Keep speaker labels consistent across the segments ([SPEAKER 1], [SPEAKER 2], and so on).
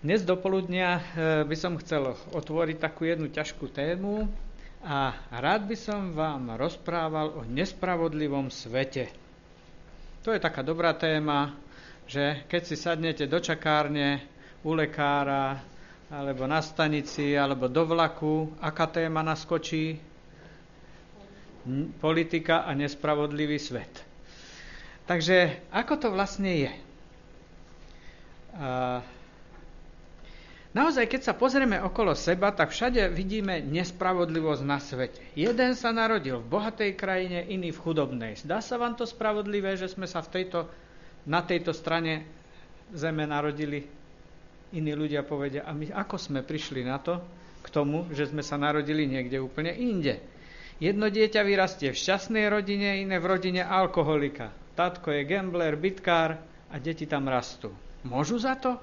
[SPEAKER 1] Dnes do poludnia e, by som chcel otvoriť takú jednu ťažkú tému a rád by som vám rozprával o nespravodlivom svete. To je taká dobrá téma, že keď si sadnete do čakárne, u lekára, alebo na stanici, alebo do vlaku, aká téma naskočí? Politika a nespravodlivý svet. Takže ako to vlastne je? Naozaj, keď sa pozrieme okolo seba, tak všade vidíme nespravodlivosť na svete. Jeden sa narodil v bohatej krajine, iný v chudobnej. Zdá sa vám to spravodlivé, že sme sa v tejto, na tejto strane zeme narodili? Iní ľudia povedia, a my ako sme prišli na to, k tomu, že sme sa narodili niekde úplne inde. Jedno dieťa vyrastie v šťastnej rodine, iné v rodine alkoholika. Tatko je gambler, bitkár a deti tam rastú. Môžu za to?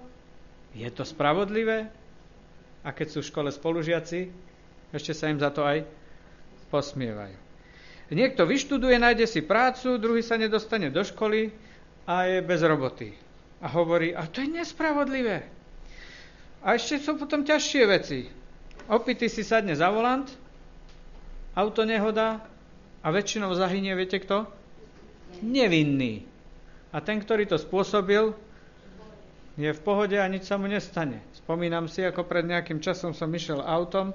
[SPEAKER 1] Je to spravodlivé? A keď sú v škole spolužiaci, ešte sa im za to aj posmievajú. Niekto vyštuduje, nájde si prácu, druhý sa nedostane do školy a je bez roboty. A hovorí, a to je nespravodlivé. A ešte sú potom ťažšie veci. Opity si sadne za volant, auto nehoda a väčšinou zahynie, viete kto? Nevinný. A ten, ktorý to spôsobil, je v pohode a nič sa mu nestane. Spomínam si, ako pred nejakým časom som išiel autom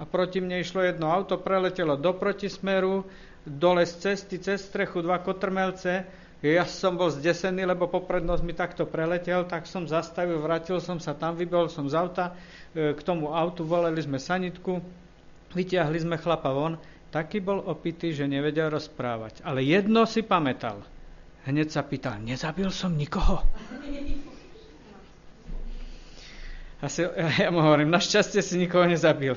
[SPEAKER 1] a proti mne išlo jedno auto, preletelo do protismeru, dole z cesty, cez strechu, dva kotrmelce. Ja som bol zdesený, lebo poprednosť mi takto preletel, tak som zastavil, vrátil som sa tam, vybol som z auta, e, k tomu autu volali sme sanitku, vyťahli sme chlapa von, taký bol opitý, že nevedel rozprávať. Ale jedno si pamätal. Hneď sa pýtal, nezabil som nikoho. Asi, ja mu hovorím, našťastie si nikoho nezabil.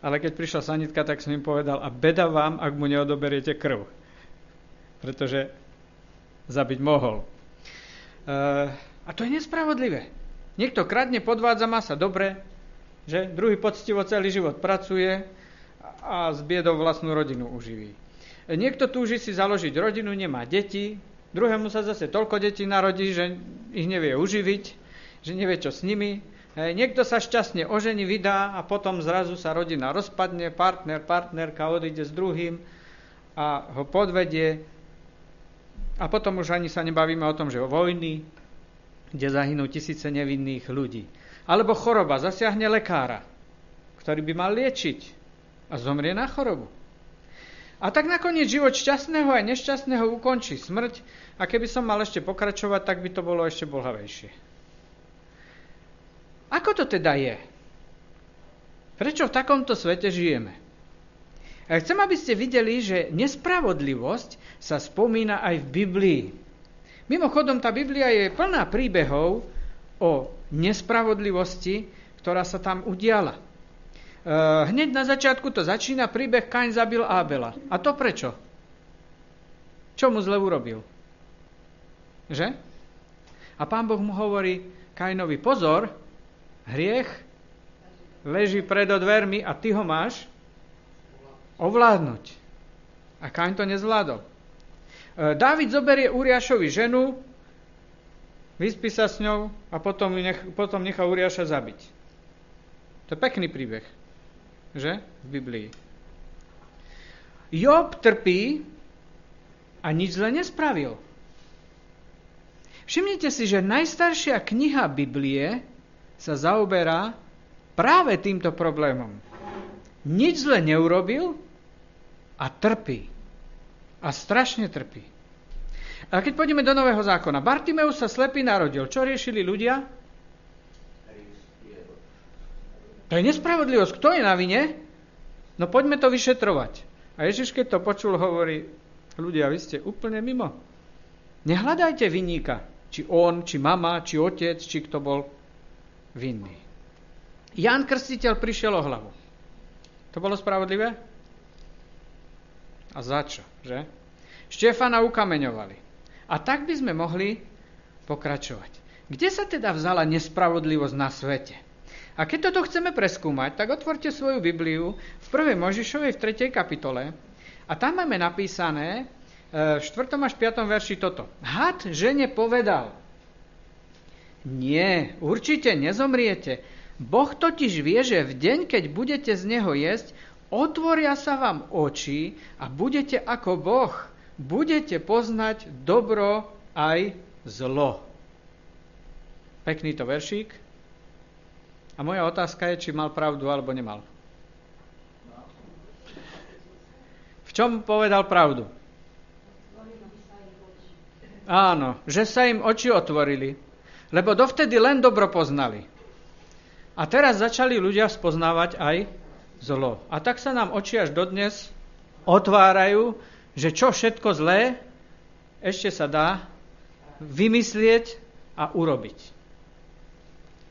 [SPEAKER 1] Ale keď prišla sanitka, tak som im povedal, a beda vám, ak mu neodoberiete krv. Pretože zabiť mohol. E, a to je nespravodlivé. Niekto kradne, podvádza, má sa dobre, že druhý poctivo celý život pracuje a s biedou vlastnú rodinu uživí. E, niekto túži si založiť rodinu, nemá deti, druhému sa zase toľko detí narodí, že ich nevie uživiť, že nevie, čo s nimi, Hej, niekto sa šťastne ožení, vydá a potom zrazu sa rodina rozpadne, partner, partnerka odíde s druhým a ho podvedie. A potom už ani sa nebavíme o tom, že o vojny, kde zahynú tisíce nevinných ľudí. Alebo choroba, zasiahne lekára, ktorý by mal liečiť a zomrie na chorobu. A tak nakoniec život šťastného aj nešťastného ukončí smrť a keby som mal ešte pokračovať, tak by to bolo ešte bolhavejšie. Ako to teda je? Prečo v takomto svete žijeme? A chcem, aby ste videli, že nespravodlivosť sa spomína aj v Biblii. Mimochodom, tá Biblia je plná príbehov o nespravodlivosti, ktorá sa tam udiala. E, hneď na začiatku to začína príbeh Kain zabil Abela. A to prečo? Čo mu zle urobil? Že? A pán Boh mu hovorí Kainovi, pozor, Hriech leží pred dvermi a ty ho máš ovládnuť. A Kain to nezvládol. E, Dávid zoberie Uriášovi ženu, vyspí sa s ňou a potom, nech, potom nechá Uriáša zabiť. To je pekný príbeh, že? V Biblii. Job trpí a nič zle nespravil. Všimnite si, že najstaršia kniha Biblie sa zaoberá práve týmto problémom. Nič zle neurobil a trpí. A strašne trpí. A keď pôjdeme do Nového zákona, Bartimeus sa slepý narodil. Čo riešili ľudia? To je nespravodlivosť. Kto je na vine? No poďme to vyšetrovať. A Ježiš, keď to počul, hovorí, ľudia, vy ste úplne mimo. Nehľadajte vyníka. Či on, či mama, či otec, či kto bol vinný. Ján Krstiteľ prišiel o hlavu. To bolo spravodlivé? A za čo, že? Štefana ukameňovali. A tak by sme mohli pokračovať. Kde sa teda vzala nespravodlivosť na svete? A keď toto chceme preskúmať, tak otvorte svoju Bibliu v 1. Možišovej v 3. kapitole a tam máme napísané e, v 4. až 5. verši toto. Had žene povedal, Nie, určite nezomriete. Boh totiž vie, že v deň, keď budete z neho jesť, otvoria sa vám oči a budete ako Boh. Budete poznať dobro aj zlo. Pekný to veršík. A moja otázka je, či mal pravdu alebo nemal. V čom povedal pravdu? Áno, že sa im oči otvorili, lebo dovtedy len dobro poznali. A teraz začali ľudia spoznávať aj zlo. A tak sa nám oči až dodnes otvárajú, že čo všetko zlé ešte sa dá vymyslieť a urobiť.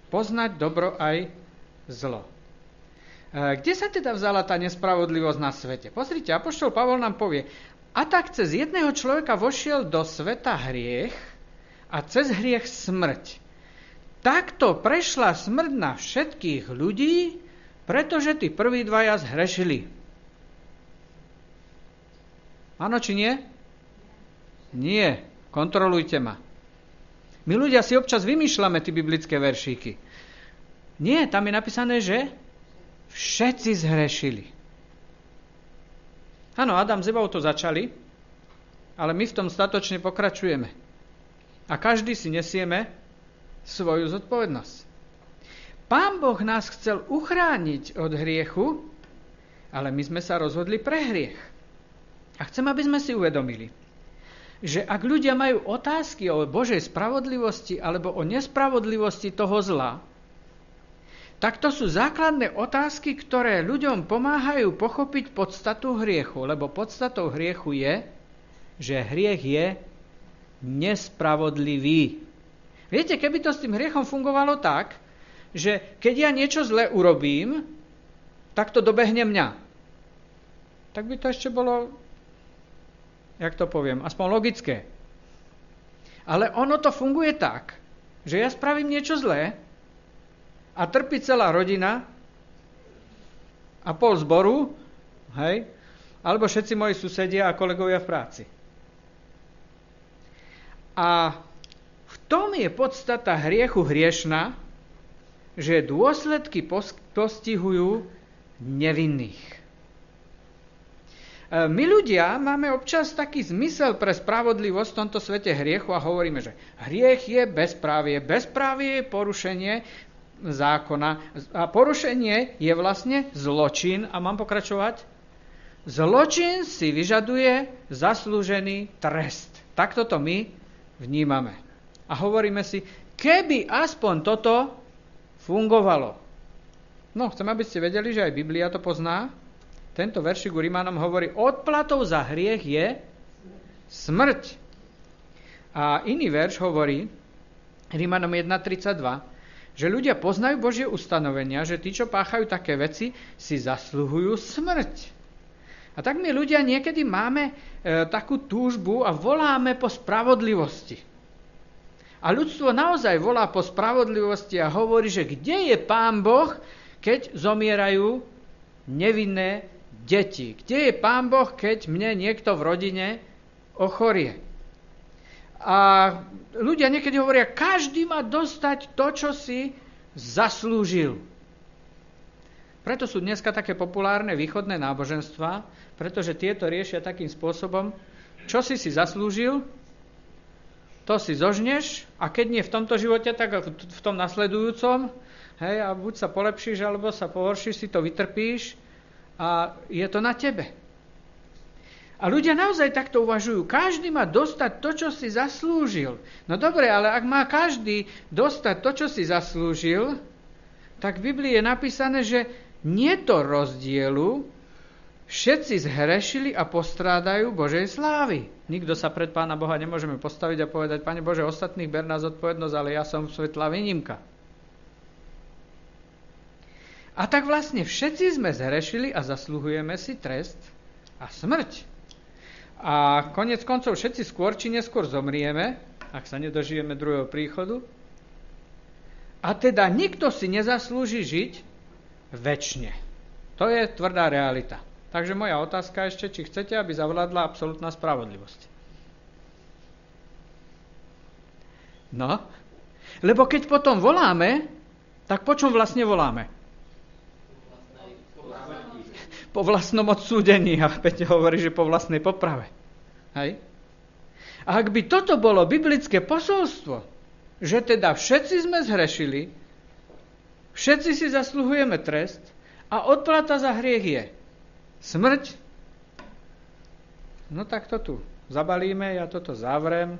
[SPEAKER 1] Poznať dobro aj zlo. E, kde sa teda vzala tá nespravodlivosť na svete? Pozrite, Apoštol Pavol nám povie, a tak cez jedného človeka vošiel do sveta hriech a cez hriech smrť. Takto prešla smrť na všetkých ľudí, pretože tí prví dvaja zhrešili. Áno či nie? Nie. Kontrolujte ma. My ľudia si občas vymýšľame tie biblické veršíky. Nie, tam je napísané, že všetci zhrešili. Áno, Adam s Evou to začali, ale my v tom statočne pokračujeme. A každý si nesieme svoju zodpovednosť. Pán Boh nás chcel uchrániť od hriechu, ale my sme sa rozhodli pre hriech. A chcem, aby sme si uvedomili, že ak ľudia majú otázky o Božej spravodlivosti alebo o nespravodlivosti toho zla, tak to sú základné otázky, ktoré ľuďom pomáhajú pochopiť podstatu hriechu, lebo podstatou hriechu je, že hriech je nespravodlivý. Viete, keby to s tým hriechom fungovalo tak, že keď ja niečo zle urobím, tak to dobehne mňa. Tak by to ešte bolo, jak to poviem, aspoň logické. Ale ono to funguje tak, že ja spravím niečo zlé, a trpí celá rodina a pol zboru, hej, alebo všetci moji susedia a kolegovia v práci. A v tom je podstata hriechu hriešna, že dôsledky postihujú nevinných. E, my ľudia máme občas taký zmysel pre spravodlivosť v tomto svete hriechu a hovoríme, že hriech je bezprávie. Bezprávie je porušenie zákona. A porušenie je vlastne zločin. A mám pokračovať? Zločin si vyžaduje zaslúžený trest. Takto to my vnímame. A hovoríme si, keby aspoň toto fungovalo. No, chcem, aby ste vedeli, že aj Biblia to pozná. Tento veršik u Rímanom hovorí, odplatou za hriech je smrť. A iný verš hovorí, Rímanom 1.32, že ľudia poznajú Božie ustanovenia, že tí, čo páchajú také veci, si zasluhujú smrť. A tak my ľudia niekedy máme e, takú túžbu a voláme po spravodlivosti. A ľudstvo naozaj volá po spravodlivosti a hovorí, že kde je Pán Boh, keď zomierajú nevinné deti? Kde je Pán Boh, keď mne niekto v rodine ochorie? A ľudia niekedy hovoria, každý má dostať to, čo si zaslúžil. Preto sú dneska také populárne východné náboženstva, pretože tieto riešia takým spôsobom, čo si si zaslúžil, to si zožneš a keď nie v tomto živote, tak v tom nasledujúcom, hej, a buď sa polepšíš, alebo sa pohoršíš, si to vytrpíš a je to na tebe. A ľudia naozaj takto uvažujú. Každý má dostať to, čo si zaslúžil. No dobre, ale ak má každý dostať to, čo si zaslúžil, tak v Biblii je napísané, že nie to rozdielu, všetci zhrešili a postrádajú Božej slávy. Nikto sa pred Pána Boha nemôžeme postaviť a povedať, Pane Bože, ostatných ber na zodpovednosť, ale ja som svetla vynímka. A tak vlastne všetci sme zhrešili a zasluhujeme si trest a smrť. A konec koncov všetci skôr či neskôr zomrieme, ak sa nedožijeme druhého príchodu. A teda nikto si nezaslúži žiť väčšine. To je tvrdá realita. Takže moja otázka ešte, či chcete, aby zavládla absolútna spravodlivosť. No, Lebo keď potom voláme, tak po čom vlastne voláme? Po vlastnom odsúdení. A Peťo hovorí, že po vlastnej poprave. Hej? A ak by toto bolo biblické posolstvo, že teda všetci sme zhrešili, všetci si zasluhujeme trest a odplata za hriech je smrť, no tak to tu zabalíme, ja toto zavrem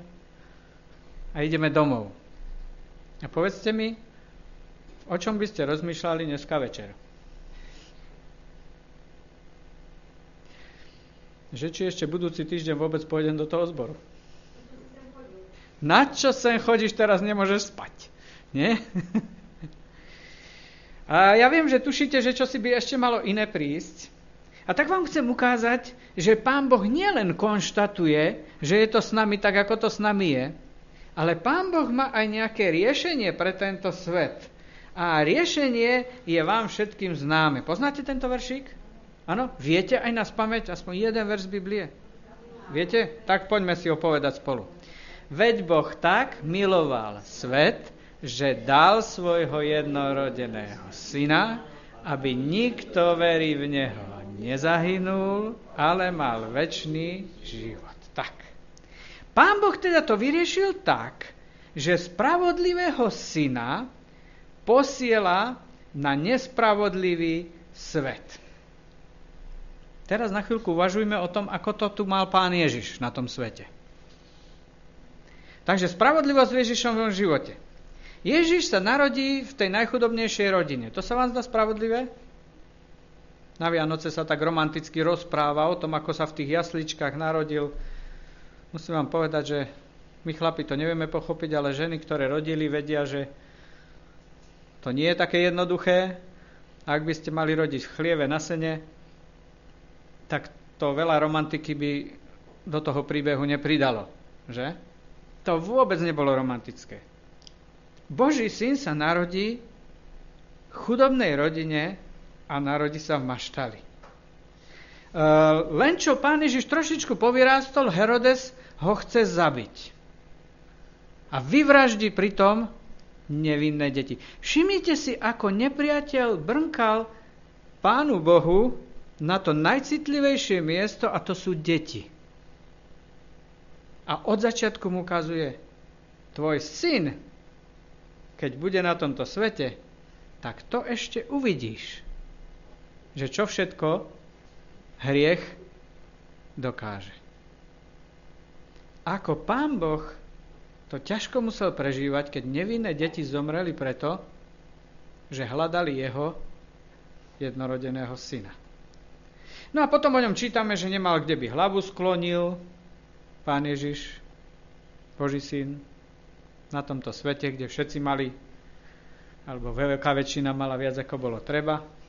[SPEAKER 1] a ideme domov. A povedzte mi, o čom by ste rozmýšľali dneska večer? Že či ešte budúci týždeň vôbec pôjdem do toho zboru. Na čo sem chodíš, teraz nemôžeš spať. Nie? A ja viem, že tušíte, že čo si by ešte malo iné prísť. A tak vám chcem ukázať, že Pán Boh nielen konštatuje, že je to s nami tak, ako to s nami je, ale Pán Boh má aj nejaké riešenie pre tento svet. A riešenie je vám všetkým známe. Poznáte tento veršík? Áno? Viete aj na spameť aspoň jeden verš Biblie? Viete? Tak poďme si ho povedať spolu. Veď Boh tak miloval svet, že dal svojho jednorodeného syna, aby nikto verí v neho nezahynul, ale mal väčší život. Tak. Pán Boh teda to vyriešil tak, že spravodlivého syna posiela na nespravodlivý svet. Teraz na chvíľku uvažujme o tom, ako to tu mal pán Ježiš na tom svete. Takže spravodlivosť v Ježišovom živote. Ježiš sa narodí v tej najchudobnejšej rodine. To sa vám zdá spravodlivé? Na Vianoce sa tak romanticky rozpráva o tom, ako sa v tých jasličkách narodil. Musím vám povedať, že my chlapi to nevieme pochopiť, ale ženy, ktoré rodili, vedia, že to nie je také jednoduché. Ak by ste mali rodiť v chlieve na sene, tak to veľa romantiky by do toho príbehu nepridalo. Že? To vôbec nebolo romantické. Boží syn sa narodí chudobnej rodine a narodí sa v maštali. E, len čo pán Ježiš trošičku povyrástol, Herodes ho chce zabiť. A vyvraždí pritom nevinné deti. Všimnite si, ako nepriateľ brnkal pánu Bohu na to najcitlivejšie miesto a to sú deti. A od začiatku mu ukazuje, tvoj syn keď bude na tomto svete, tak to ešte uvidíš, že čo všetko hriech dokáže. Ako pán Boh to ťažko musel prežívať, keď nevinné deti zomreli preto, že hľadali jeho jednorodeného syna. No a potom o ňom čítame, že nemal kde by hlavu sklonil, pán Ježiš, Boží syn, na tomto svete, kde všetci mali, alebo veľká väčšina mala viac, ako bolo treba.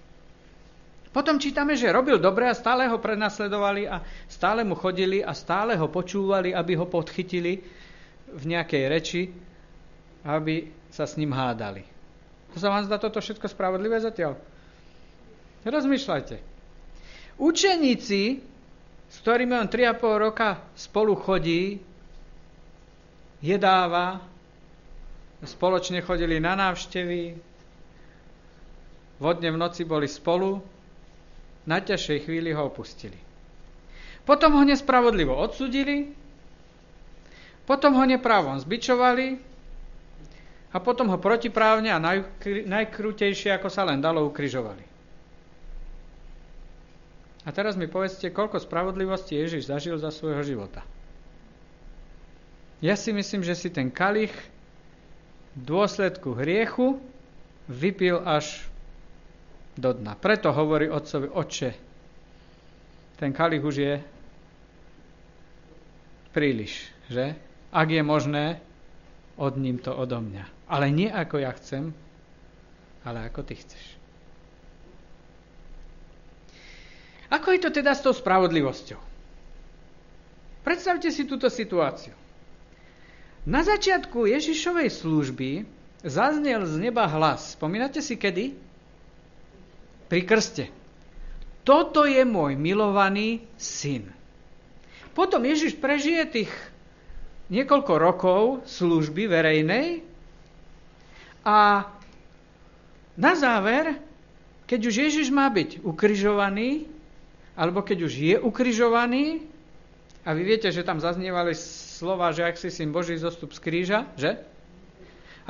[SPEAKER 1] Potom čítame, že robil dobre a stále ho prenasledovali a stále mu chodili a stále ho počúvali, aby ho podchytili v nejakej reči, aby sa s ním hádali. To sa vám zdá toto všetko spravodlivé zatiaľ? Rozmýšľajte. Učeníci, s ktorými on 3,5 roka spolu chodí, jedáva, spoločne chodili na návštevy, vodne v noci boli spolu, na ťažšej chvíli ho opustili. Potom ho nespravodlivo odsudili, potom ho neprávom zbičovali a potom ho protiprávne a najkrutejšie, ako sa len dalo, ukrižovali. A teraz mi povedzte, koľko spravodlivosti Ježiš zažil za svojho života. Ja si myslím, že si ten kalich v dôsledku hriechu vypil až do dna. Preto hovorí otcovi, oče, ten kalich už je príliš, že? Ak je možné, od ním to odo mňa. Ale nie ako ja chcem, ale ako ty chceš. Ako je to teda s tou spravodlivosťou? Predstavte si túto situáciu. Na začiatku Ježišovej služby zaznel z neba hlas. Spomínate si kedy? Pri krste. Toto je môj milovaný syn. Potom Ježiš prežije tých niekoľko rokov služby verejnej A na záver, keď už Ježiš má byť ukrižovaný, alebo keď už je ukrižovaný, a vy viete, že tam zaznievali slova, že ak si syn Boží zostup z kríža, že?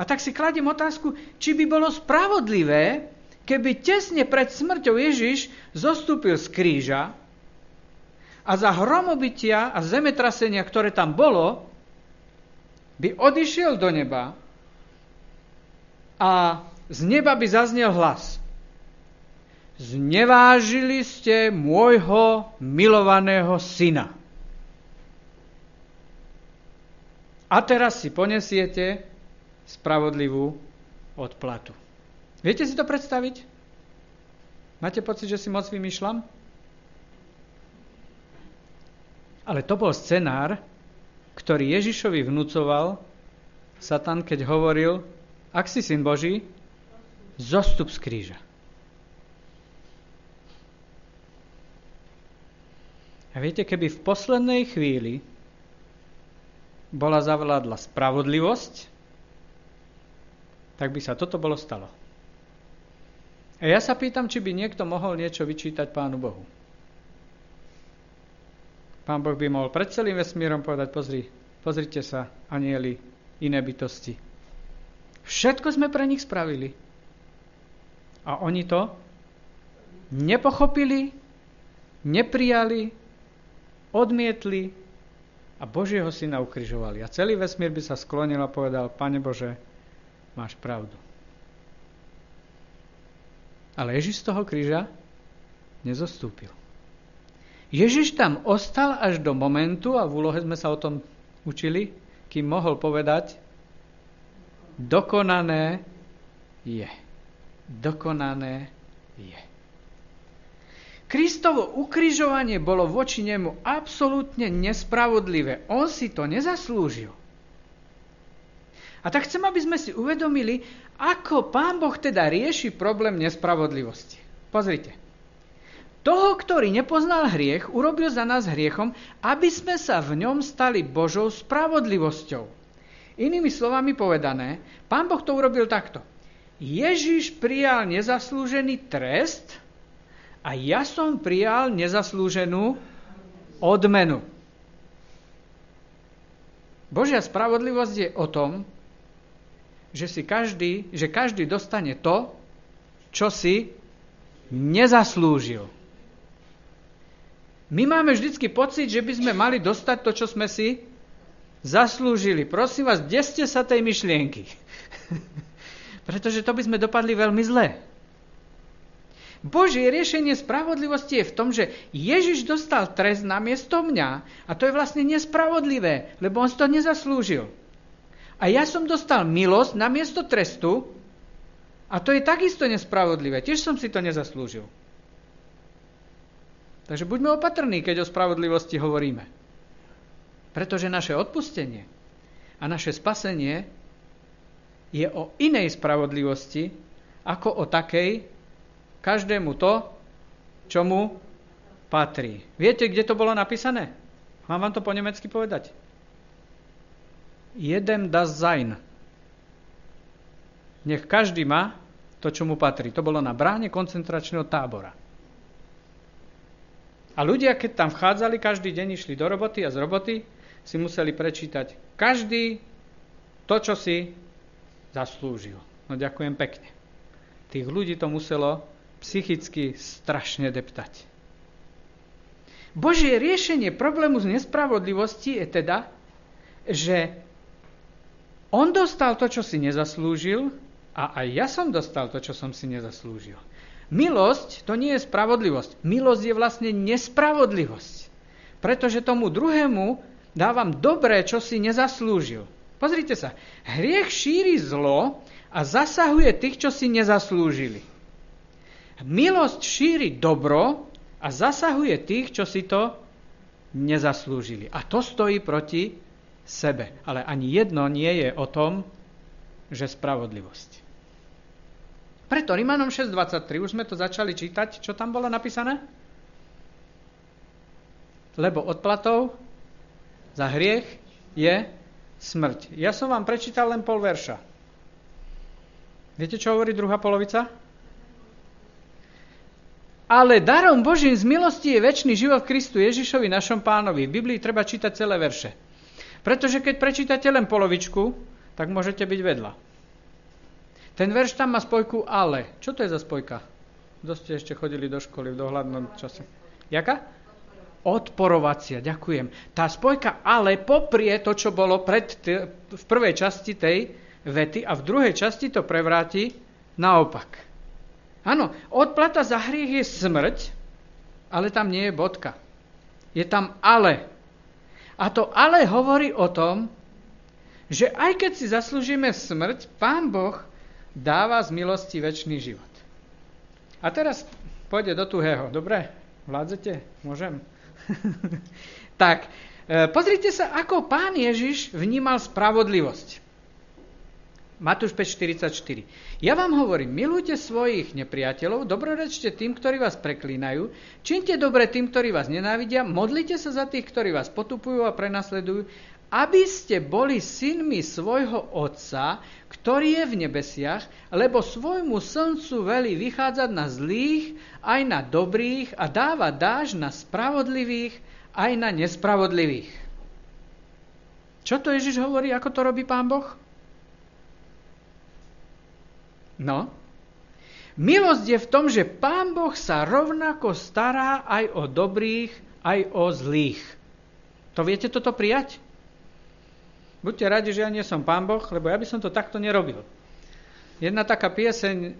[SPEAKER 1] A tak si kladiem otázku, či by bolo spravodlivé, keby tesne pred smrťou Ježiš zostúpil z kríža a za hromobytia a zemetrasenia, ktoré tam bolo, by odišiel do neba a z neba by zaznel hlas. Znevážili ste môjho milovaného syna. A teraz si ponesiete spravodlivú odplatu. Viete si to predstaviť? Máte pocit, že si moc vymýšľam? Ale to bol scenár, ktorý Ježišovi vnúcoval Satan, keď hovoril, ak si syn Boží, zostup z kríža. A viete, keby v poslednej chvíli bola zavládla spravodlivosť, tak by sa toto bolo stalo. A ja sa pýtam, či by niekto mohol niečo vyčítať Pánu Bohu. Pán Boh by mohol pred celým vesmírom povedať, pozri, pozrite sa, anieli, iné bytosti. Všetko sme pre nich spravili. A oni to nepochopili, neprijali, odmietli a Božieho syna ukrižovali. A celý vesmír by sa sklonil a povedal, Pane Bože, máš pravdu. Ale Ježiš z toho kríža nezostúpil. Ježiš tam ostal až do momentu, a v úlohe sme sa o tom učili, kým mohol povedať, dokonané je dokonané je. Kristovo ukrižovanie bolo voči nemu absolútne nespravodlivé. On si to nezaslúžil. A tak chcem, aby sme si uvedomili, ako pán Boh teda rieši problém nespravodlivosti. Pozrite. Toho, ktorý nepoznal hriech, urobil za nás hriechom, aby sme sa v ňom stali Božou spravodlivosťou. Inými slovami povedané, pán Boh to urobil takto. Ježiš prijal nezaslúžený trest a ja som prijal nezaslúženú odmenu. Božia spravodlivosť je o tom, že, si každý, že každý dostane to, čo si nezaslúžil. My máme vždycky pocit, že by sme mali dostať to, čo sme si zaslúžili. Prosím vás, deste sa tej myšlienky. Pretože to by sme dopadli veľmi zle. Božie riešenie spravodlivosti je v tom, že Ježiš dostal trest na miesto mňa a to je vlastne nespravodlivé, lebo on si to nezaslúžil. A ja som dostal milosť na miesto trestu a to je takisto nespravodlivé. Tiež som si to nezaslúžil. Takže buďme opatrní, keď o spravodlivosti hovoríme. Pretože naše odpustenie a naše spasenie je o inej spravodlivosti, ako o takej každému to, čo mu patrí. Viete, kde to bolo napísané? Mám vám to po nemecky povedať. Jedem das sein. Nech každý má to, čo mu patrí. To bolo na bráne koncentračného tábora. A ľudia, keď tam vchádzali, každý deň išli do roboty a z roboty si museli prečítať každý to, čo si zaslúžil. No ďakujem pekne. Tých ľudí to muselo psychicky strašne deptať. Božie riešenie problému z nespravodlivosti je teda, že on dostal to, čo si nezaslúžil a aj ja som dostal to, čo som si nezaslúžil. Milosť to nie je spravodlivosť. Milosť je vlastne nespravodlivosť. Pretože tomu druhému dávam dobré, čo si nezaslúžil. Pozrite sa, hriech šíri zlo a zasahuje tých, čo si nezaslúžili. Milosť šíri dobro a zasahuje tých, čo si to nezaslúžili. A to stojí proti sebe. Ale ani jedno nie je o tom, že spravodlivosť. Preto Rimanom 6.23, už sme to začali čítať, čo tam bolo napísané? Lebo odplatou za hriech je smrť. Ja som vám prečítal len pol verša. Viete, čo hovorí druhá polovica? Ale darom Božím z milosti je väčší život v Kristu Ježišovi, našom pánovi. V Biblii treba čítať celé verše. Pretože keď prečítate len polovičku, tak môžete byť vedľa. Ten verš tam má spojku ale. Čo to je za spojka? Kto ste ešte chodili do školy v dohľadnom čase? Jaká? Odporovacia, ďakujem. Tá spojka ale poprie to, čo bolo pred t- v prvej časti tej vety a v druhej časti to prevráti naopak. Áno, odplata za hriech je smrť, ale tam nie je bodka. Je tam ale. A to ale hovorí o tom, že aj keď si zaslúžime smrť, Pán Boh dáva z milosti väčší život. A teraz pôjde do tuhého. Dobre? Vládzete? Môžem? tak, e, pozrite sa, ako pán Ježiš vnímal spravodlivosť. Matúš 5.44. Ja vám hovorím, milujte svojich nepriateľov, dobrorečte tým, ktorí vás preklínajú, činte dobre tým, ktorí vás nenávidia, modlite sa za tých, ktorí vás potupujú a prenasledujú, aby ste boli synmi svojho Otca, ktorý je v nebesiach, lebo svojmu slncu velí vychádzať na zlých, aj na dobrých a dáva dáž na spravodlivých, aj na nespravodlivých. Čo to Ježiš hovorí, ako to robí Pán Boh? No, milosť je v tom, že Pán Boh sa rovnako stará aj o dobrých, aj o zlých. To viete toto prijať? Buďte radi, že ja nie som Pán Boh, lebo ja by som to takto nerobil. Jedna taká pieseň e,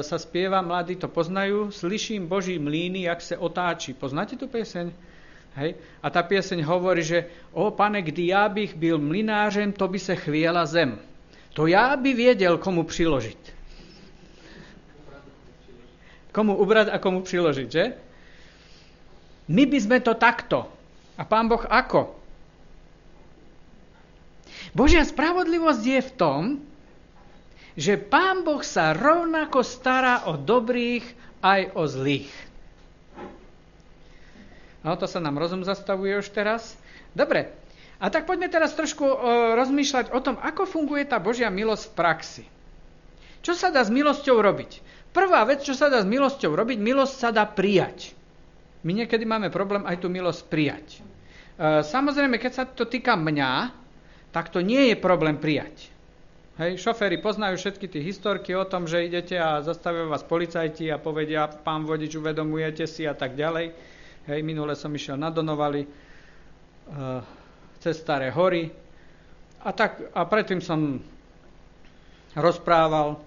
[SPEAKER 1] sa spieva, mladí to poznajú, slyším Boží mlíny, jak se otáči. Poznáte tú pieseň? Hej? A tá pieseň hovorí, že o pane, kdy ja bych byl mlinářem, to by se chviela zem. To ja by viedel, komu priložiť komu ubrať a komu priložiť, že? My by sme to takto. A pán Boh ako? Božia spravodlivosť je v tom, že pán Boh sa rovnako stará o dobrých aj o zlých. No to sa nám rozum zastavuje už teraz. Dobre, a tak poďme teraz trošku o, rozmýšľať o tom, ako funguje tá Božia milosť v praxi. Čo sa dá s milosťou robiť? Prvá vec, čo sa dá s milosťou robiť, milosť sa dá prijať. My niekedy máme problém aj tú milosť prijať. E, samozrejme, keď sa to týka mňa, tak to nie je problém prijať. Hej, šoféry poznajú všetky tie historky o tom, že idete a zastavia vás policajti a povedia, pán vodič, uvedomujete si a tak ďalej. Hej, minule som išiel na Donovali e, cez Staré hory a, tak, a predtým som rozprával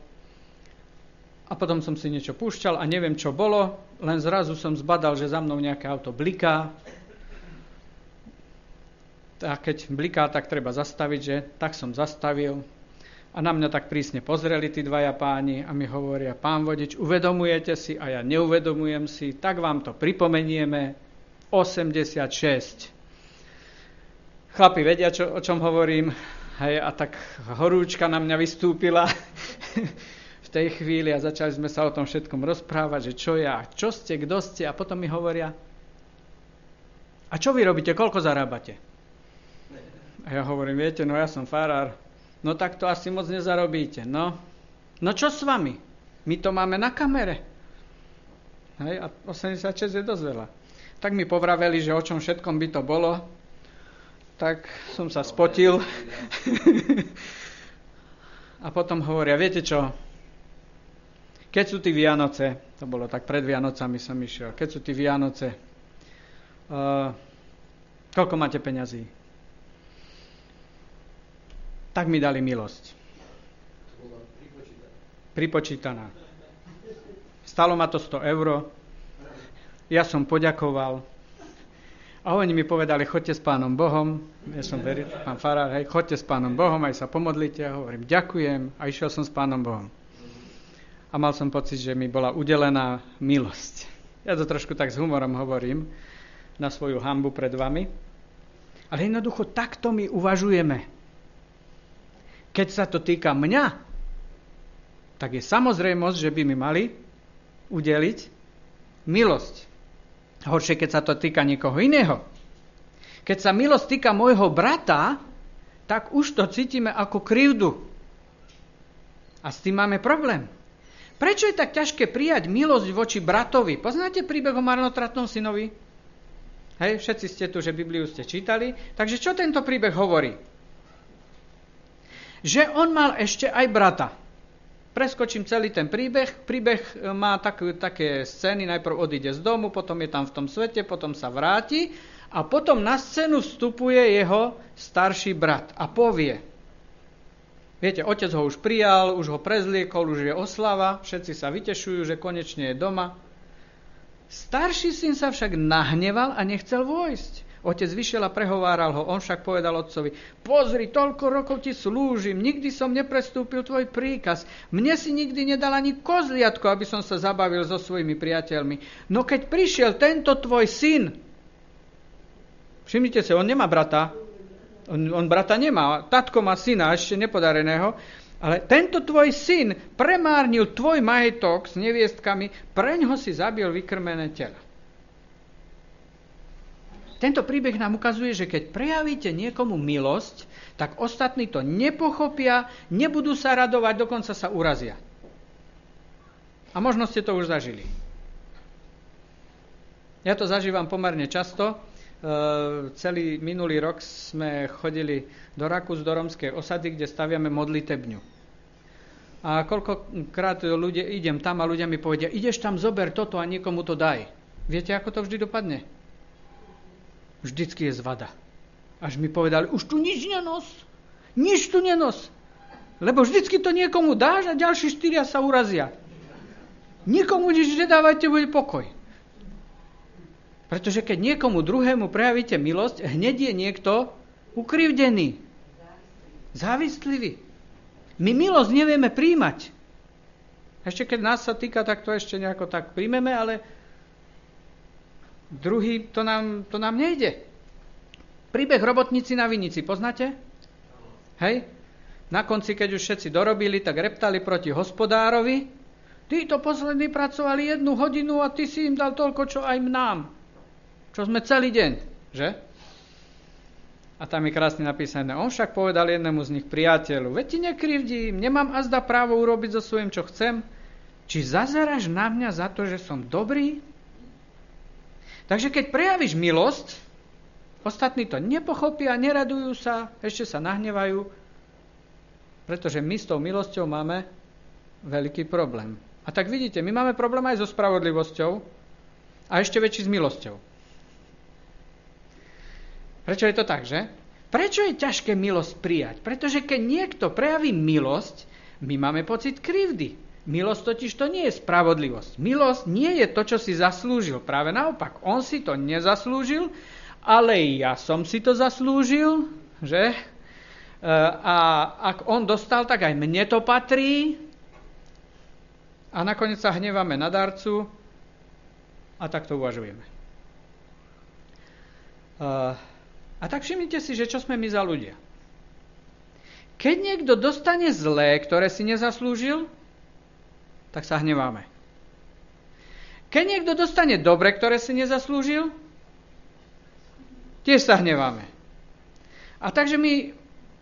[SPEAKER 1] a potom som si niečo púšťal a neviem, čo bolo, len zrazu som zbadal, že za mnou nejaké auto bliká. A keď bliká, tak treba zastaviť, že? Tak som zastavil. A na mňa tak prísne pozreli tí dvaja páni a mi hovoria, pán vodič, uvedomujete si a ja neuvedomujem si, tak vám to pripomenieme. 86. Chlapi vedia, čo, o čom hovorím. Hej, a tak horúčka na mňa vystúpila. tej chvíli a začali sme sa o tom všetkom rozprávať, že čo ja, čo ste, kto ste a potom mi hovoria, a čo vy robíte, koľko zarábate? A ja hovorím, viete, no ja som farár, no tak to asi moc nezarobíte, no. No čo s vami? My to máme na kamere. Hej, a 86 je dosť veľa. Tak mi povraveli, že o čom všetkom by to bolo, tak som sa spotil. a potom hovoria, viete čo, keď sú tí Vianoce, to bolo tak pred Vianocami som išiel, keď sú tí Vianoce, uh, koľko máte peňazí? Tak mi dali milosť. Pripočítaná. Stalo ma to 100 eur. Ja som poďakoval. A oni mi povedali, chodte s pánom Bohom. Ja som veril, pán Farár, hej, chodte s pánom Bohom, aj sa pomodlite. A hovorím, ďakujem. A išiel som s pánom Bohom a mal som pocit, že mi bola udelená milosť. Ja to trošku tak s humorom hovorím na svoju hambu pred vami. Ale jednoducho takto my uvažujeme. Keď sa to týka mňa, tak je samozrejmosť, že by mi mali udeliť milosť. Horšie, keď sa to týka niekoho iného. Keď sa milosť týka môjho brata, tak už to cítime ako krivdu. A s tým máme problém. Prečo je tak ťažké prijať milosť voči bratovi? Poznáte príbeh o marnotratnom synovi? Hej, všetci ste tu, že Bibliu ste čítali. Takže čo tento príbeh hovorí? Že on mal ešte aj brata. Preskočím celý ten príbeh. Príbeh e, má tak, také scény, najprv odíde z domu, potom je tam v tom svete, potom sa vráti a potom na scénu vstupuje jeho starší brat a povie, Viete, otec ho už prijal, už ho prezliekol, už je oslava, všetci sa vytešujú, že konečne je doma. Starší syn sa však nahneval a nechcel vojsť. Otec vyšiel a prehováral ho, on však povedal otcovi, pozri, toľko rokov ti slúžim, nikdy som neprestúpil tvoj príkaz, mne si nikdy nedal ani kozliatko, aby som sa zabavil so svojimi priateľmi. No keď prišiel tento tvoj syn, všimnite si, on nemá brata, on, on brata nemá, tatko má syna ešte nepodareného, ale tento tvoj syn premárnil tvoj majetok s neviestkami, preň ho si zabil vykrmené tela. Tento príbeh nám ukazuje, že keď prejavíte niekomu milosť, tak ostatní to nepochopia, nebudú sa radovať, dokonca sa urazia. A možno ste to už zažili. Ja to zažívam pomerne často. Eh, celý minulý rok sme chodili do Rakus, do romskej osady, kde staviame modlitebňu. A koľkokrát ľudia, idem tam a ľudia mi povedia, ideš tam, zober toto a niekomu to daj. Viete, ako to vždy dopadne? Vždycky je zvada. Až mi povedali, už tu nič nenos. Nič tu nenos. Lebo vždycky to niekomu dáš a ďalší štyria sa urazia. Nikomu nič nedávajte, bude pokoj. Pretože keď niekomu druhému prejavíte milosť, hneď je niekto ukrivdený. Závislivý. My milosť nevieme príjmať. Ešte keď nás sa týka, tak to ešte nejako tak príjmeme, ale druhý, to nám, to nám nejde. Príbeh robotníci na vinici, poznáte? Hej? Na konci, keď už všetci dorobili, tak reptali proti hospodárovi. Títo poslední pracovali jednu hodinu a ty si im dal toľko, čo aj nám. Čo sme celý deň, že? A tam je krásne napísané, on však povedal jednému z nich priateľu, veď ti nekrivdím, nemám azda právo urobiť so svojím, čo chcem. Či zazeráš na mňa za to, že som dobrý? Takže keď prejavíš milosť, ostatní to nepochopia, neradujú sa, ešte sa nahnevajú, pretože my s tou milosťou máme veľký problém. A tak vidíte, my máme problém aj so spravodlivosťou a ešte väčší s milosťou. Prečo je to tak, že? Prečo je ťažké milosť prijať? Pretože keď niekto prejaví milosť, my máme pocit krivdy. Milosť totiž to nie je spravodlivosť. Milosť nie je to, čo si zaslúžil. Práve naopak, on si to nezaslúžil, ale ja som si to zaslúžil, že? E, a ak on dostal, tak aj mne to patrí. A nakoniec sa hneváme na darcu a tak to uvažujeme. Uh, a tak všimnite si, že čo sme my za ľudia. Keď niekto dostane zlé, ktoré si nezaslúžil, tak sa hneváme. Keď niekto dostane dobre, ktoré si nezaslúžil, tiež sa hneváme. A takže my,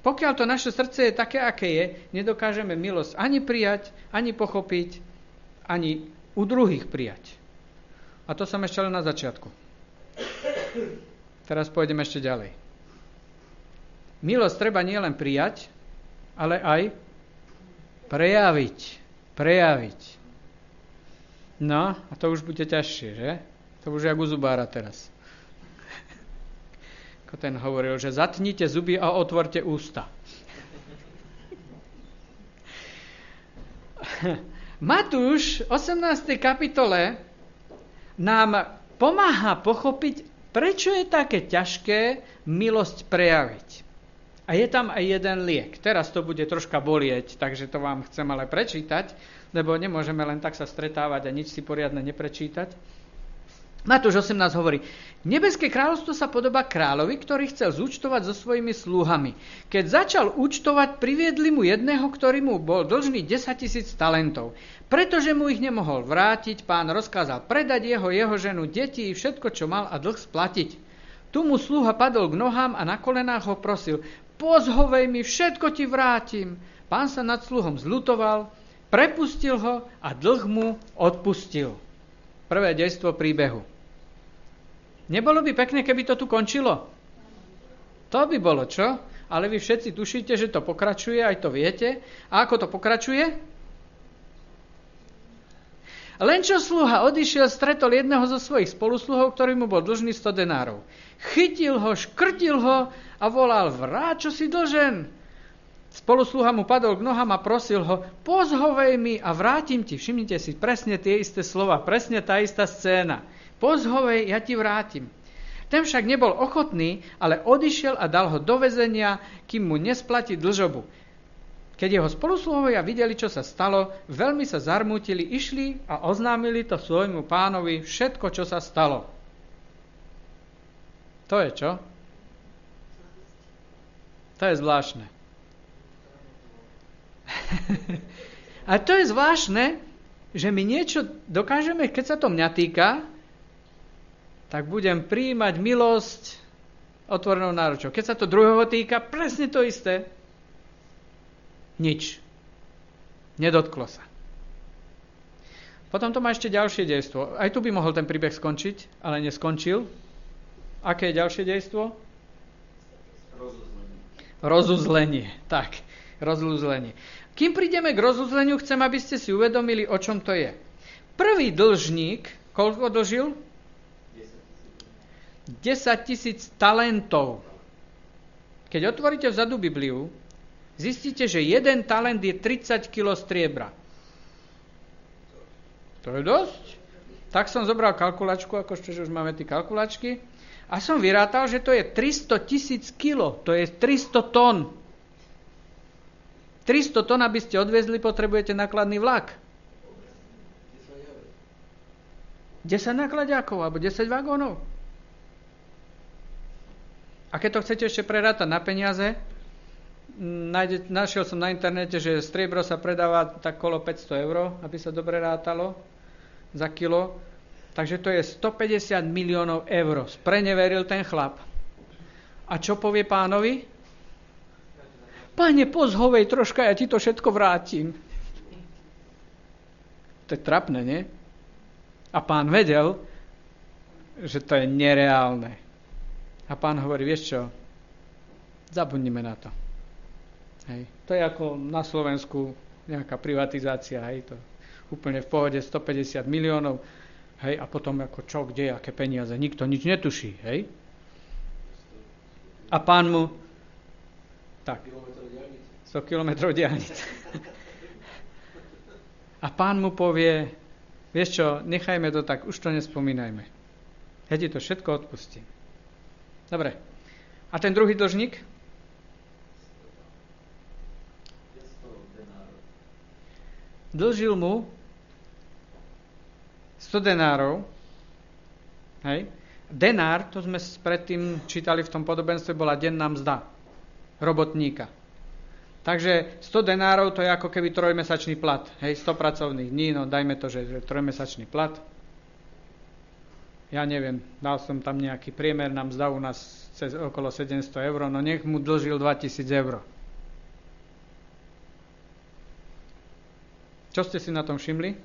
[SPEAKER 1] pokiaľ to naše srdce je také, aké je, nedokážeme milosť ani prijať, ani pochopiť, ani u druhých prijať. A to som ešte len na začiatku. Teraz pôjdem ešte ďalej. Milosť treba nielen prijať, ale aj prejaviť. Prejaviť. No, a to už bude ťažšie, že? To už jak u zubára teraz. Ako ten hovoril, že zatnite zuby a otvorte ústa. Matúš v 18. kapitole nám pomáha pochopiť Prečo je také ťažké milosť prejaviť? A je tam aj jeden liek. Teraz to bude troška bolieť, takže to vám chcem ale prečítať, lebo nemôžeme len tak sa stretávať a nič si poriadne neprečítať. Matúš 18 hovorí, nebeské kráľovstvo sa podobá kráľovi, ktorý chcel zúčtovať so svojimi sluhami. Keď začal účtovať, priviedli mu jedného, ktorý mu bol dlžný 10 tisíc talentov. Pretože mu ich nemohol vrátiť, pán rozkázal predať jeho, jeho ženu, deti i všetko, čo mal a dlh splatiť. Tu mu sluha padol k nohám a na kolenách ho prosil, pozhovej mi, všetko ti vrátim. Pán sa nad sluhom zlutoval, prepustil ho a dlh mu odpustil. Prvé dejstvo príbehu. Nebolo by pekné, keby to tu končilo? To by bolo, čo? Ale vy všetci tušíte, že to pokračuje, aj to viete. A ako to pokračuje? Len čo sluha odišiel, stretol jedného zo svojich spolusluhov, ktorý mu bol dlžný 100 denárov. Chytil ho, škrtil ho a volal, vráť, čo si dlžen. Spolusluha mu padol k nohám a prosil ho, pozhovej mi a vrátim ti. Všimnite si presne tie isté slova, presne tá istá scéna. Pozhovej, ja ti vrátim. Ten však nebol ochotný, ale odišiel a dal ho do vezenia, kým mu nesplatí dlžobu. Keď jeho spolusluhovia videli, čo sa stalo, veľmi sa zarmútili, išli a oznámili to svojmu pánovi všetko, čo sa stalo. To je čo? To je zvláštne. A to je zvláštne, že my niečo dokážeme, keď sa to mňa týka, tak budem príjmať milosť otvorenou náručou. Keď sa to druhého týka, presne to isté. Nič. Nedotklo sa. Potom to má ešte ďalšie dejstvo. Aj tu by mohol ten príbeh skončiť, ale neskončil. Aké je ďalšie dejstvo?
[SPEAKER 2] Rozuzlenie.
[SPEAKER 1] Rozuzlenie. Tak, rozuzlenie. Kým prídeme k rozuzleniu, chcem, aby ste si uvedomili, o čom to je. Prvý dlžník, koľko dlžil? 10 tisíc talentov. Keď otvoríte vzadu Bibliu, zistíte, že jeden talent je 30 kg striebra. To je dosť. Tak som zobral kalkulačku, ako že už máme tie kalkulačky, a som vyrátal, že to je 300 tisíc kilo, to je 300 tón. 300 tón, aby ste odvezli, potrebujete nakladný vlak. 10 nakladiakov alebo 10 vagónov. A keď to chcete ešte prerátať na peniaze, nájde, našiel som na internete, že striebro sa predáva tak kolo 500 eur, aby sa dobre rátalo za kilo. Takže to je 150 miliónov eur. Spreneveril ten chlap. A čo povie pánovi? Pane, pozhovej troška, ja ti to všetko vrátim. To je trapné, nie? A pán vedel, že to je nereálne. A pán hovorí, vieš čo, zabudnime na to. Hej. To je ako na Slovensku nejaká privatizácia, hej, to úplne v pohode 150 miliónov, hej, a potom ako čo, kde, aké peniaze, nikto nič netuší, hej. A pán mu, tak, 100 kilometrov diálnice. A pán mu povie, vieš čo, nechajme to tak, už to nespomínajme. Ja ti to všetko odpustím. Dobre. A ten druhý dlžník? Dlžil mu 100 denárov. Hej. Denár, to sme predtým čítali v tom podobenstve, bola denná mzda robotníka. Takže 100 denárov to je ako keby trojmesačný plat. Hej, 100 pracovných dní, no dajme to, že, že trojmesačný plat. Ja neviem, dal som tam nejaký priemer, nám zdá u nás cez okolo 700 eur, no nech mu dlžil 2000 eur. Čo ste si na tom všimli?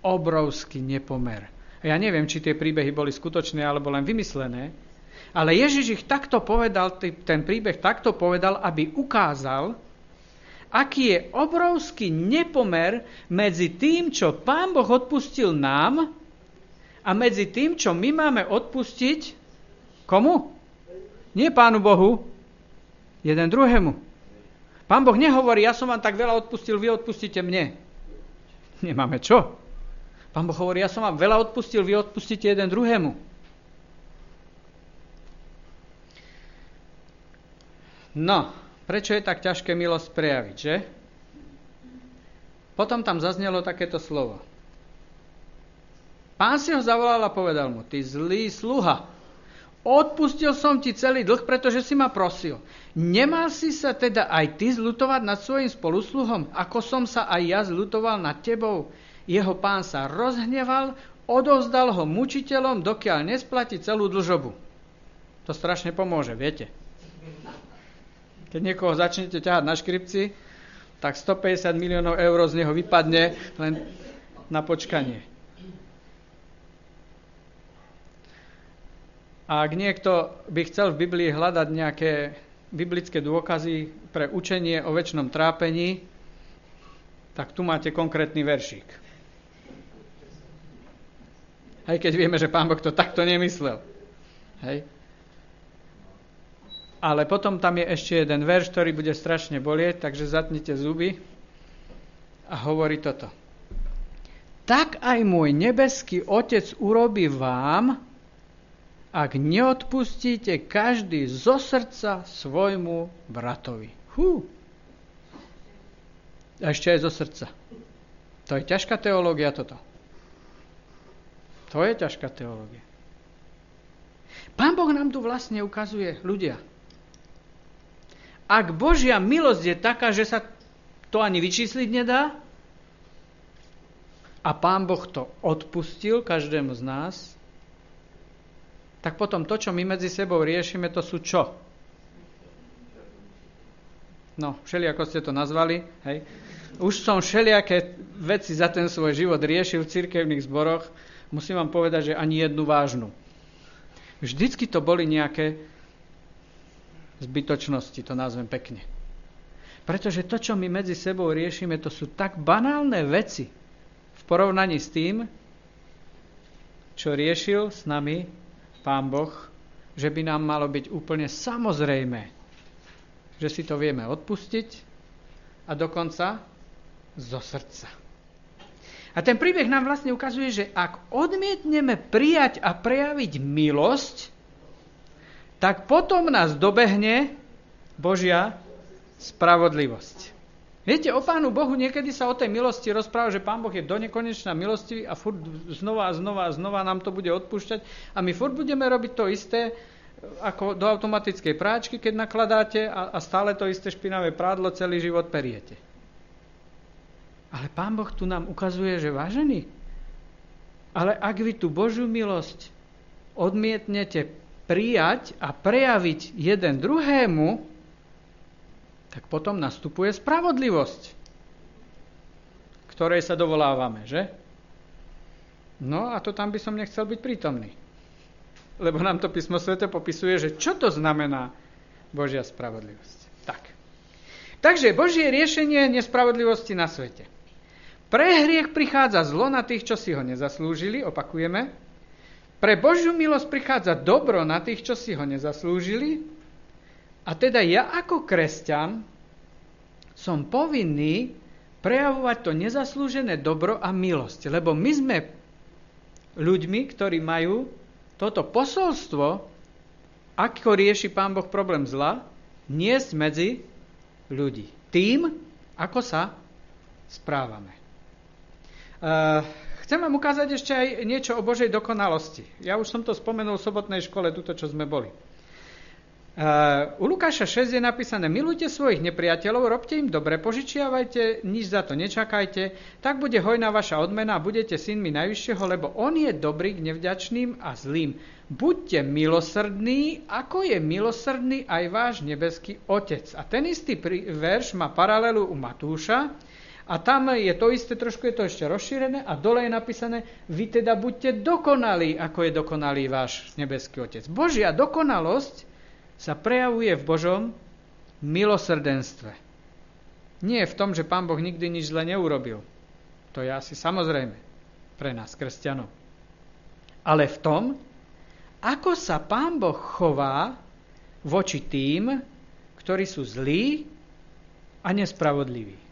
[SPEAKER 1] Obrovský nepomer. Ja neviem, či tie príbehy boli skutočné alebo len vymyslené, ale Ježiš ich takto povedal, ten príbeh takto povedal, aby ukázal, aký je obrovský nepomer medzi tým, čo Pán Boh odpustil nám a medzi tým, čo my máme odpustiť komu? Nie Pánu Bohu, jeden druhému. Pán Boh nehovorí, ja som vám tak veľa odpustil, vy odpustíte mne. Nemáme čo? Pán Boh hovorí, ja som vám veľa odpustil, vy odpustíte jeden druhému. No, prečo je tak ťažké milosť prejaviť, že? Potom tam zaznelo takéto slovo. Pán si ho zavolal a povedal mu, ty zlý sluha, odpustil som ti celý dlh, pretože si ma prosil. Nemal si sa teda aj ty zlutovať nad svojim spolusluhom, ako som sa aj ja zlutoval nad tebou? Jeho pán sa rozhneval, odovzdal ho mučiteľom, dokiaľ nesplatí celú dlžobu. To strašne pomôže, viete? Keď niekoho začnete ťahať na škripci, tak 150 miliónov eur z neho vypadne len na počkanie. A ak niekto by chcel v Biblii hľadať nejaké biblické dôkazy pre učenie o väčšnom trápení, tak tu máte konkrétny veršík. Aj keď vieme, že pán Boh to takto nemyslel. Hej. Ale potom tam je ešte jeden verš, ktorý bude strašne bolieť, takže zatnite zuby a hovorí toto. Tak aj môj nebeský Otec urobí vám, ak neodpustíte každý zo srdca svojmu bratovi. Hú. A ešte aj zo srdca. To je ťažká teológia toto. To je ťažká teológia. Pán Boh nám tu vlastne ukazuje ľudia. Ak Božia milosť je taká, že sa to ani vyčísliť nedá, a Pán Boh to odpustil každému z nás, tak potom to, čo my medzi sebou riešime, to sú čo? No, všelijako ste to nazvali, hej. Už som všelijaké veci za ten svoj život riešil v cirkevných zboroch, musím vám povedať, že ani jednu vážnu. Vždycky to boli nejaké zbytočnosti, to nazvem pekne. Pretože to, čo my medzi sebou riešime, to sú tak banálne veci v porovnaní s tým, čo riešil s nami Pán Boh, že by nám malo byť úplne samozrejme, že si to vieme odpustiť a dokonca zo srdca. A ten príbeh nám vlastne ukazuje, že ak odmietneme prijať a prejaviť milosť, tak potom nás dobehne Božia spravodlivosť. Viete, o Pánu Bohu niekedy sa o tej milosti rozpráva, že Pán Boh je do nekonečná milostivý a furt znova a znova a znova nám to bude odpúšťať a my furt budeme robiť to isté, ako do automatickej práčky, keď nakladáte a, a stále to isté špinavé prádlo celý život periete. Ale Pán Boh tu nám ukazuje, že vážený, ale ak vy tú Božiu milosť odmietnete prijať a prejaviť jeden druhému, tak potom nastupuje spravodlivosť, ktorej sa dovolávame, že? No a to tam by som nechcel byť prítomný. Lebo nám to písmo svete popisuje, že čo to znamená Božia spravodlivosť. Tak. Takže Božie riešenie nespravodlivosti na svete. Pre hriech prichádza zlo na tých, čo si ho nezaslúžili, opakujeme, pre Božiu milosť prichádza dobro na tých, čo si ho nezaslúžili. A teda ja ako kresťan som povinný prejavovať to nezaslúžené dobro a milosť. Lebo my sme ľuďmi, ktorí majú toto posolstvo, ako rieši Pán Boh problém zla, niesť medzi ľudí. Tým, ako sa správame. Uh, Chcem vám ukázať ešte aj niečo o Božej dokonalosti. Ja už som to spomenul v sobotnej škole, tuto, čo sme boli. Uh, u Lukáša 6 je napísané, milujte svojich nepriateľov, robte im dobre, požičiavajte, nič za to nečakajte, tak bude hojná vaša odmena a budete synmi Najvyššieho, lebo on je dobrý k nevďačným a zlým. Buďte milosrdní, ako je milosrdný aj váš nebeský Otec. A ten istý verš má paralelu u Matúša, a tam je to isté, trošku je to ešte rozšírené a dole je napísané, vy teda buďte dokonalí, ako je dokonalý váš nebeský Otec. Božia dokonalosť sa prejavuje v Božom milosrdenstve. Nie v tom, že Pán Boh nikdy nič zle neurobil. To je asi samozrejme pre nás, kresťanov. Ale v tom, ako sa Pán Boh chová voči tým, ktorí sú zlí a nespravodliví.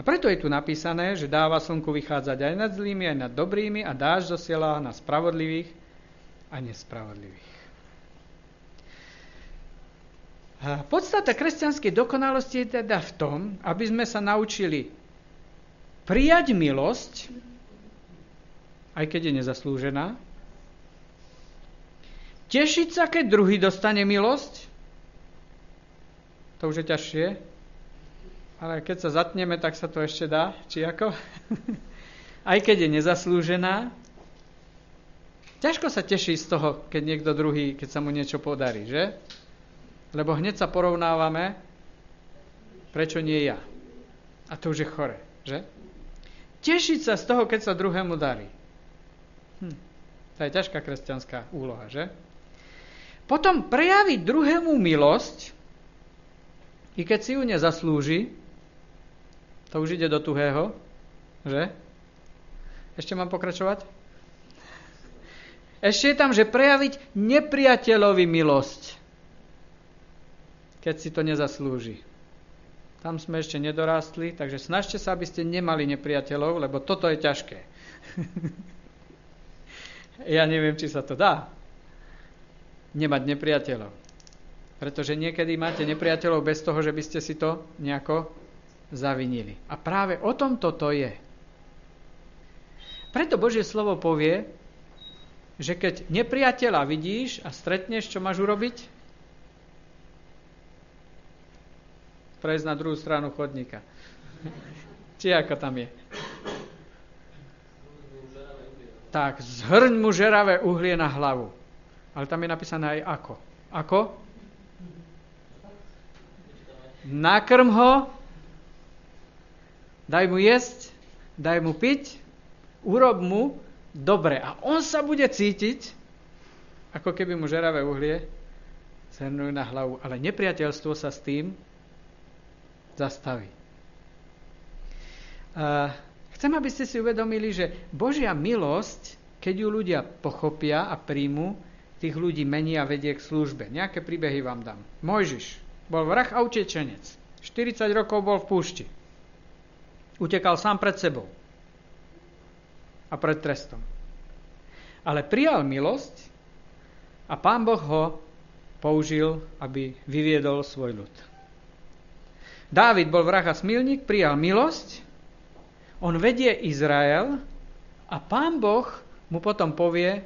[SPEAKER 1] A preto je tu napísané, že dáva slnku vychádzať aj nad zlými, aj nad dobrými a dáž zosiela na spravodlivých a nespravodlivých. A podstata kresťanskej dokonalosti je teda v tom, aby sme sa naučili prijať milosť, aj keď je nezaslúžená, tešiť sa, keď druhý dostane milosť, to už je ťažšie, ale keď sa zatneme, tak sa to ešte dá, či ako? Aj keď je nezaslúžená, ťažko sa teší z toho, keď niekto druhý, keď sa mu niečo podarí, že? Lebo hneď sa porovnávame, prečo nie ja. A to už je chore, že? Tešiť sa z toho, keď sa druhému darí. Hm. To je ťažká kresťanská úloha, že? Potom prejaviť druhému milosť, i keď si ju nezaslúži, to už ide do tuhého, že? Ešte mám pokračovať? Ešte je tam, že prejaviť nepriateľovi milosť, keď si to nezaslúži. Tam sme ešte nedorástli, takže snažte sa, aby ste nemali nepriateľov, lebo toto je ťažké. ja neviem, či sa to dá. Nemať nepriateľov. Pretože niekedy máte nepriateľov bez toho, že by ste si to nejako zavinili. A práve o tom toto je. Preto Božie slovo povie, že keď nepriateľa vidíš a stretneš, čo máš urobiť? prejsť na druhú stranu chodníka. Či ako tam je? Tak, zhrň mu žeravé uhlie na hlavu. Ale tam je napísané aj ako. Ako? Nakrm ho, daj mu jesť, daj mu piť, urob mu dobre. A on sa bude cítiť, ako keby mu žeravé uhlie zhrnuli na hlavu. Ale nepriateľstvo sa s tým zastaví. Chcem, aby ste si uvedomili, že Božia milosť, keď ju ľudia pochopia a príjmu, tých ľudí mení a vedie k službe. Nejaké príbehy vám dám. Mojžiš bol vrah a utečenec. 40 rokov bol v púšti. Utekal sám pred sebou a pred trestom. Ale prijal milosť a pán Boh ho použil, aby vyviedol svoj ľud. Dávid bol vrah a smilník, prijal milosť, on vedie Izrael a pán Boh mu potom povie,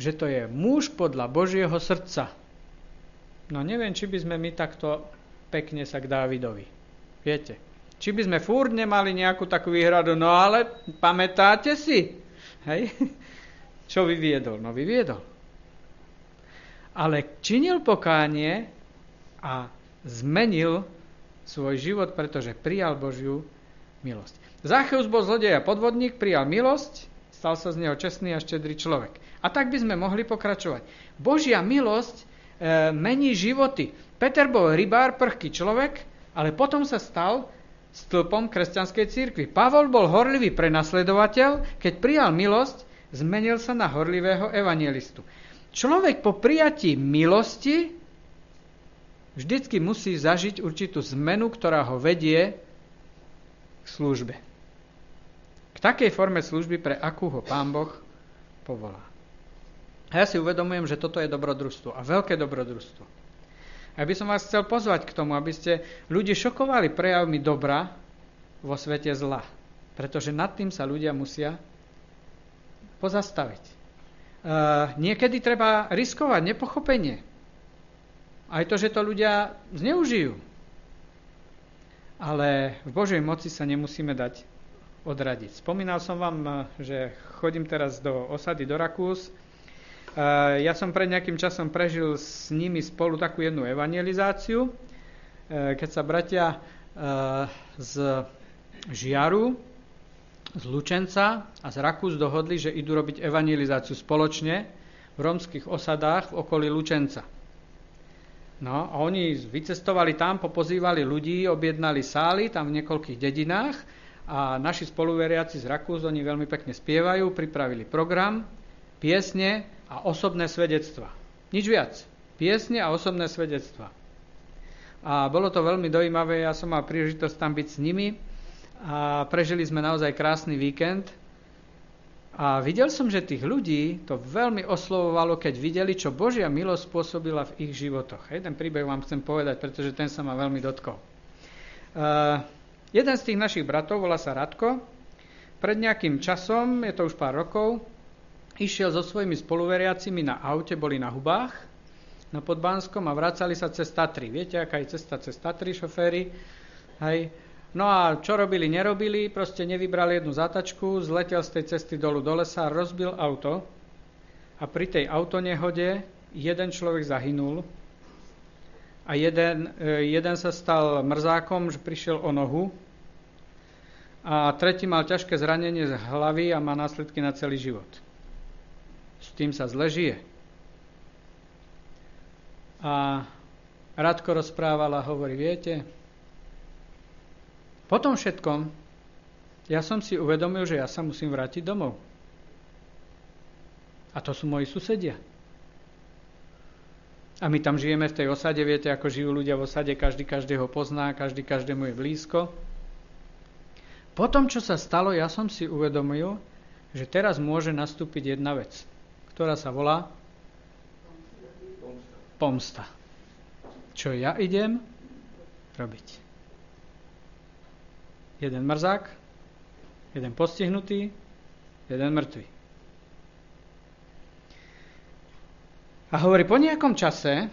[SPEAKER 1] že to je muž podľa Božieho srdca. No neviem, či by sme my takto pekne sa k Dávidovi. Viete, či by sme fúr nemali nejakú takú výhradu, no ale pamätáte si, hej, čo vyviedol? No vyviedol. Ale činil pokánie a zmenil svoj život, pretože prijal Božiu milosť. Zacheus bol zlodej a podvodník, prijal milosť, stal sa z neho čestný a štedrý človek. A tak by sme mohli pokračovať. Božia milosť e, mení životy. Peter bol rybár, prchký človek, ale potom sa stal stĺpom kresťanskej církvy. Pavol bol horlivý prenasledovateľ, keď prijal milosť, zmenil sa na horlivého evangelistu. Človek po prijatí milosti vždycky musí zažiť určitú zmenu, ktorá ho vedie k službe. K takej forme služby, pre akú ho Pán Boh povolá. A ja si uvedomujem, že toto je dobrodružstvo a veľké dobrodružstvo. A by som vás chcel pozvať k tomu, aby ste ľudí šokovali prejavmi dobra vo svete zla. Pretože nad tým sa ľudia musia pozastaviť. Uh, niekedy treba riskovať nepochopenie. Aj to, že to ľudia zneužijú. Ale v Božej moci sa nemusíme dať odradiť. Spomínal som vám, že chodím teraz do osady do Rakús. Ja som pred nejakým časom prežil s nimi spolu takú jednu evangelizáciu, keď sa bratia z Žiaru, z Lučenca a z Rakús dohodli, že idú robiť evangelizáciu spoločne v romských osadách v okolí Lučenca. No a oni vycestovali tam, popozývali ľudí, objednali sály tam v niekoľkých dedinách a naši spoluveriaci z Rakús, oni veľmi pekne spievajú, pripravili program, piesne a osobné svedectva. Nič viac. Piesne a osobné svedectva. A bolo to veľmi dojímavé, ja som mal príležitosť tam byť s nimi a prežili sme naozaj krásny víkend a videl som, že tých ľudí to veľmi oslovovalo, keď videli, čo Božia milosť spôsobila v ich životoch. Jeden príbeh vám chcem povedať, pretože ten sa ma veľmi dotkol. Uh, jeden z tých našich bratov, volá sa Radko, pred nejakým časom, je to už pár rokov, išiel so svojimi spoluveriacimi na aute, boli na hubách, na Podbánskom a vracali sa cez Tatry. Viete, aká je cesta cez Tatry, šoféry? Hej. No a čo robili, nerobili, proste nevybrali jednu zatačku, zletel z tej cesty dolu do lesa, rozbil auto a pri tej autonehode jeden človek zahynul a jeden, e, jeden sa stal mrzákom, že prišiel o nohu a tretí mal ťažké zranenie z hlavy a má následky na celý život. S tým sa zle žije. A Radko rozprával a hovorí, viete, po tom všetkom ja som si uvedomil, že ja sa musím vrátiť domov. A to sú moji susedia. A my tam žijeme v tej osade, viete, ako žijú ľudia v osade, každý každého pozná, každý každému je blízko. Po tom, čo sa stalo, ja som si uvedomil, že teraz môže nastúpiť jedna vec, ktorá sa volá pomsta. Čo ja idem robiť? Jeden mrzák, jeden postihnutý, jeden mŕtvy. A hovorí, po nejakom čase,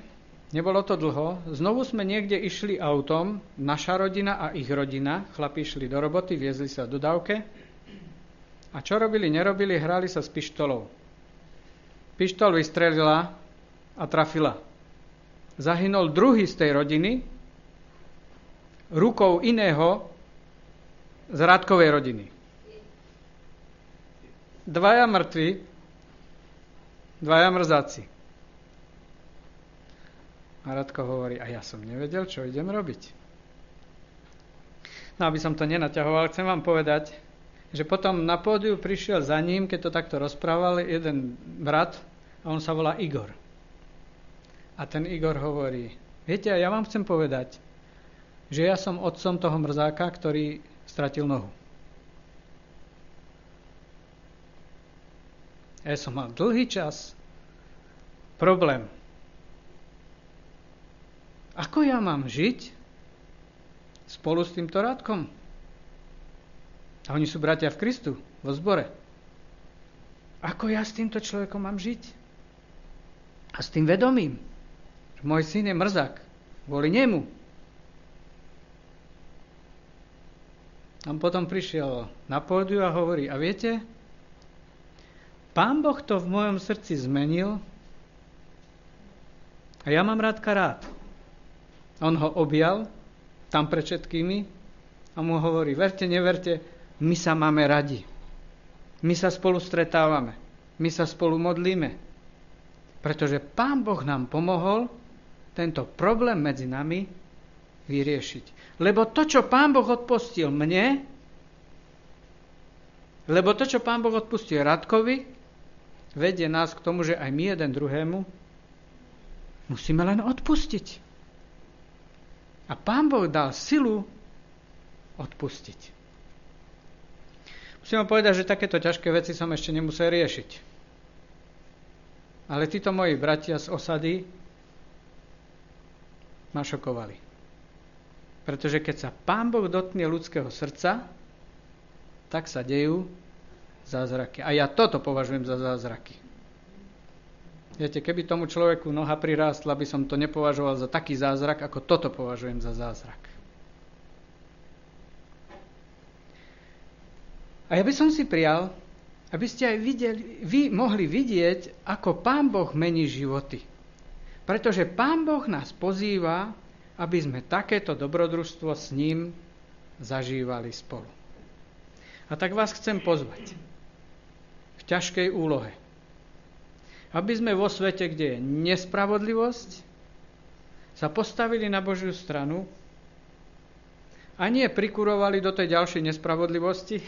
[SPEAKER 1] nebolo to dlho, znovu sme niekde išli autom, naša rodina a ich rodina, chlapi išli do roboty, viezli sa do dávke. A čo robili, nerobili, hrali sa s pištolou. Pištol vystrelila a trafila. Zahynul druhý z tej rodiny rukou iného z Rádkovej rodiny. Dvaja mŕtvi, dvaja mrzáci. A Radko hovorí, a ja som nevedel, čo idem robiť. No aby som to nenaťahoval, chcem vám povedať, že potom na pódiu prišiel za ním, keď to takto rozprával, jeden brat a on sa volá Igor. A ten Igor hovorí, viete, ja vám chcem povedať, že ja som otcom toho mrzáka, ktorý stratil nohu. Ja som mal dlhý čas problém ako ja mám žiť spolu s týmto rádkom? A oni sú bratia v Kristu, vo zbore. Ako ja s týmto človekom mám žiť? A s tým vedomím, že môj syn je mrzák kvôli nemu. On potom prišiel na pódiu a hovorí, a viete, Pán Boh to v mojom srdci zmenil a ja mám rád. On ho objal tam pred všetkými a mu hovorí, verte, neverte, my sa máme radi. My sa spolu stretávame. My sa spolu modlíme. Pretože Pán Boh nám pomohol tento problém medzi nami vyriešiť. Lebo to, čo Pán Boh odpustil mne, lebo to, čo Pán Boh odpustil Radkovi, vedie nás k tomu, že aj my jeden druhému musíme len odpustiť. A Pán Boh dal silu odpustiť. Musím vám povedať, že takéto ťažké veci som ešte nemusel riešiť. Ale títo moji bratia z osady ma šokovali. Pretože keď sa Pán Boh dotkne ľudského srdca, tak sa dejú zázraky. A ja toto považujem za zázraky. Viete, keby tomu človeku noha prirástla, by som to nepovažoval za taký zázrak, ako toto považujem za zázrak. A ja by som si prial, aby ste aj videli, vy mohli vidieť, ako Pán Boh mení životy. Pretože Pán Boh nás pozýva, aby sme takéto dobrodružstvo s ním zažívali spolu. A tak vás chcem pozvať v ťažkej úlohe aby sme vo svete, kde je nespravodlivosť, sa postavili na Božiu stranu a nie prikurovali do tej ďalšej nespravodlivosti,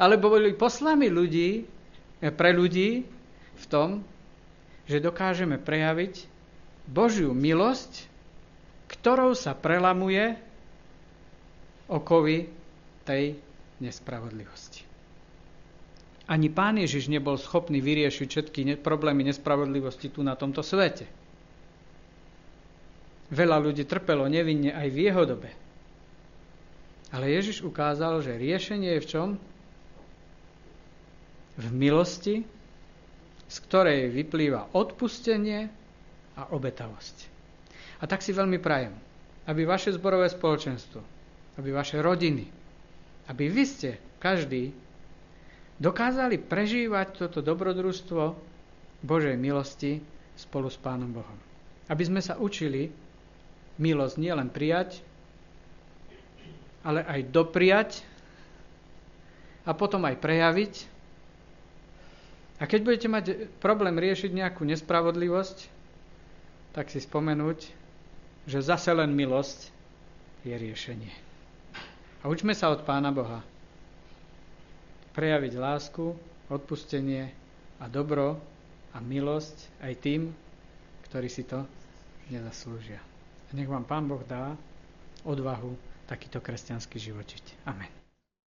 [SPEAKER 1] alebo boli poslaní ľudí, pre ľudí v tom, že dokážeme prejaviť Božiu milosť, ktorou sa prelamuje okovy tej nespravodlivosti. Ani pán Ježiš nebol schopný vyriešiť všetky problémy nespravodlivosti tu na tomto svete. Veľa ľudí trpelo nevinne aj v jeho dobe. Ale Ježiš ukázal, že riešenie je v čom? V milosti, z ktorej vyplýva odpustenie a obetavosť. A tak si veľmi prajem, aby vaše zborové spoločenstvo, aby vaše rodiny, aby vy ste, každý, dokázali prežívať toto dobrodružstvo Božej milosti spolu s Pánom Bohom. Aby sme sa učili milosť nielen prijať, ale aj dopriať a potom aj prejaviť. A keď budete mať problém riešiť nejakú nespravodlivosť, tak si spomenúť, že zase len milosť je riešenie. A učme sa od Pána Boha. Prejaviť lásku, odpustenie a dobro a milosť aj tým, ktorí si to nezaslúžia. A nech vám Pán Boh dá odvahu takýto kresťanský život. Amen.